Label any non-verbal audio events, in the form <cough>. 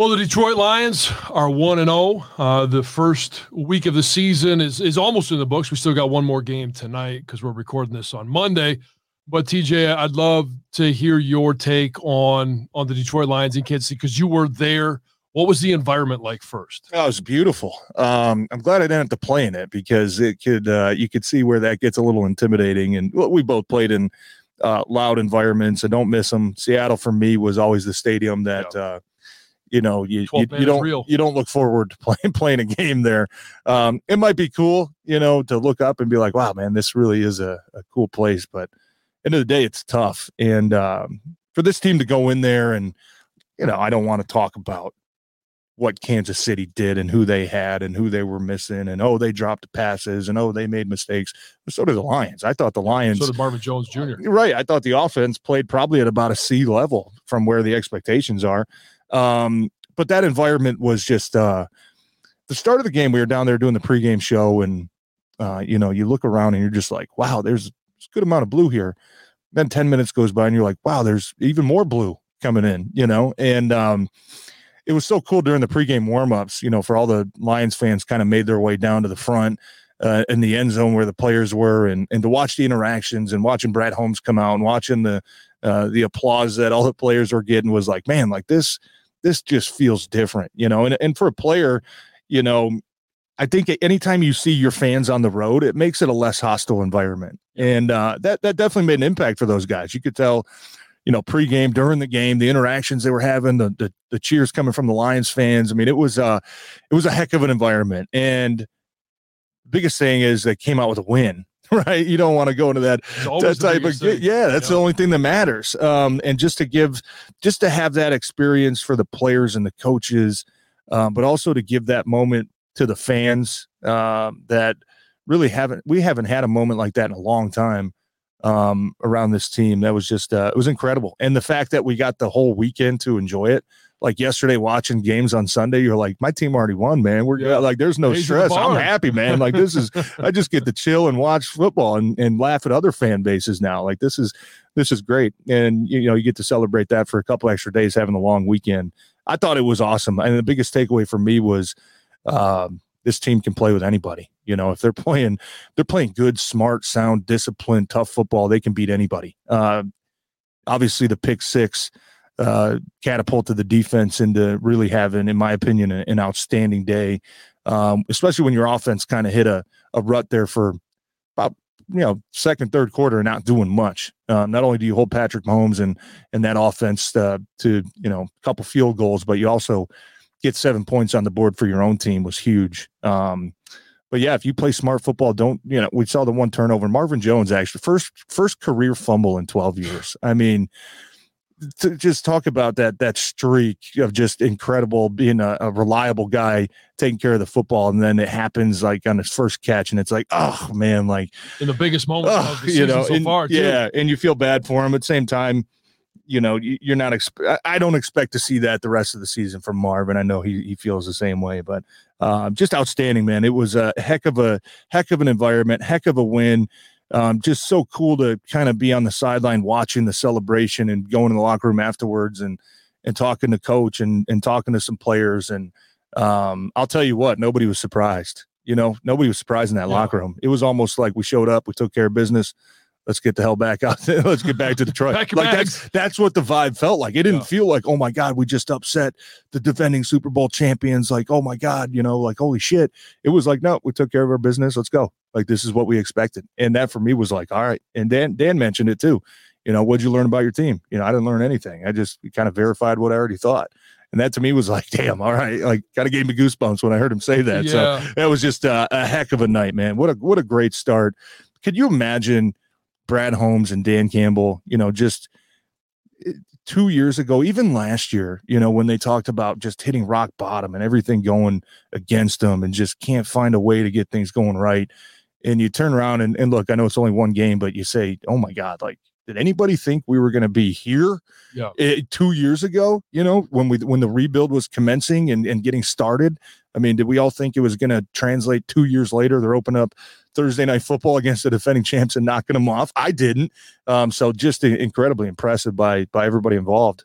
Well, the Detroit Lions are one and zero. Uh, the first week of the season is is almost in the books. We still got one more game tonight because we're recording this on Monday. But TJ, I'd love to hear your take on on the Detroit Lions in Kansas City because you were there. What was the environment like first? Oh, it was beautiful. Um, I'm glad I didn't have to play in it because it could uh, you could see where that gets a little intimidating. And well, we both played in uh, loud environments. I don't miss them. Seattle for me was always the stadium that. Yeah. Uh, you know you you, you don't real. you don't look forward to <laughs> playing playing a game there. Um, it might be cool, you know, to look up and be like, wow, man, this really is a, a cool place. But end of the day, it's tough. And um, for this team to go in there and you know, I don't want to talk about what Kansas City did and who they had and who they were missing and oh they dropped passes and oh they made mistakes. So did the Lions. I thought the Lions. So did Marvin Jones Jr. Right. I thought the offense played probably at about a C level from where the expectations are. Um, but that environment was just uh, the start of the game. We were down there doing the pregame show, and uh, you know, you look around and you're just like, wow, there's a good amount of blue here. Then 10 minutes goes by and you're like, wow, there's even more blue coming in, you know, and um, it was so cool during the pregame warmups, you know, for all the Lions fans kind of made their way down to the front uh, in the end zone where the players were and, and to watch the interactions and watching Brad Holmes come out and watching the, uh, the applause that all the players were getting was like, man, like this, this just feels different, you know. And and for a player, you know, I think anytime you see your fans on the road, it makes it a less hostile environment, and uh, that that definitely made an impact for those guys. You could tell, you know, pregame, during the game, the interactions they were having, the the, the cheers coming from the Lions fans. I mean, it was uh, it was a heck of an environment, and biggest thing is they came out with a win <laughs> right? You don't want to go into that, that type of thing. yeah. That's yeah. the only thing that matters. Um, and just to give, just to have that experience for the players and the coaches, um, but also to give that moment to the fans um, that really haven't we haven't had a moment like that in a long time um, around this team. That was just uh, it was incredible, and the fact that we got the whole weekend to enjoy it like yesterday watching games on Sunday, you're like, my team already won, man. We're yeah. like, there's no stress. I'm happy, man. Like this is, I just get to chill and watch football and, and laugh at other fan bases now. Like this is, this is great. And you know, you get to celebrate that for a couple extra days, having a long weekend. I thought it was awesome. And the biggest takeaway for me was, um, this team can play with anybody. You know, if they're playing, they're playing good, smart, sound, disciplined, tough football. They can beat anybody. Uh, obviously, the pick six uh, catapulted the defense into really having, in my opinion, an, an outstanding day. Um, especially when your offense kind of hit a, a rut there for about you know second third quarter and not doing much. Uh, not only do you hold Patrick Mahomes and and that offense uh, to you know a couple field goals, but you also get seven points on the board for your own team was huge. Um, but yeah, if you play smart football, don't you know? We saw the one turnover. Marvin Jones actually first first career fumble in twelve years. I mean, to just talk about that that streak of just incredible being a, a, reliable guy taking care of the football and then it happens like on his first catch and it's like oh man like in the biggest moment oh, of the season you know, so and, far too. yeah and you feel bad for him. At the same time you know you're not exp- i don't expect to see that the rest of the season from marvin. I know he, he feels the same way but uh, just outstanding man. It was a heck of a heck of an environment heck of a win um, just so cool to kind of be on the sideline watching the celebration and going in the locker room afterwards and and talking to coach and and talking to some players and um, I'll tell you what, nobody was surprised. You know, nobody was surprised in that yeah. locker room. It was almost like we showed up, we took care of business. Let's get the hell back out. <laughs> Let's get back to Detroit. like that's that's what the vibe felt like. It didn't yeah. feel like, oh my God, we just upset the defending Super Bowl champions. Like, oh my God, you know, like holy shit. It was like, no, we took care of our business. Let's go. Like this is what we expected. And that for me was like, all right. And Dan Dan mentioned it too. You know, what'd you learn about your team? You know, I didn't learn anything. I just kind of verified what I already thought. And that to me was like, damn, all right, like kind of gave me goosebumps when I heard him say that. Yeah. So that was just a, a heck of a night, man. What a what a great start. Could you imagine Brad Holmes and Dan Campbell, you know, just eh, two years ago, even last year, you know, when they talked about just hitting rock bottom and everything going against them and just can't find a way to get things going right and you turn around and, and look, I know it's only one game, but you say, oh my God, like, did anybody think we were going to be here yeah. It, eh, two years ago? You know, when we when the rebuild was commencing and, and getting started. I mean, did we all think it was going to translate two years later? They're opening up Thursday night football against the defending champs and knocking them off. I didn't. Um, so just incredibly impressive by by everybody involved.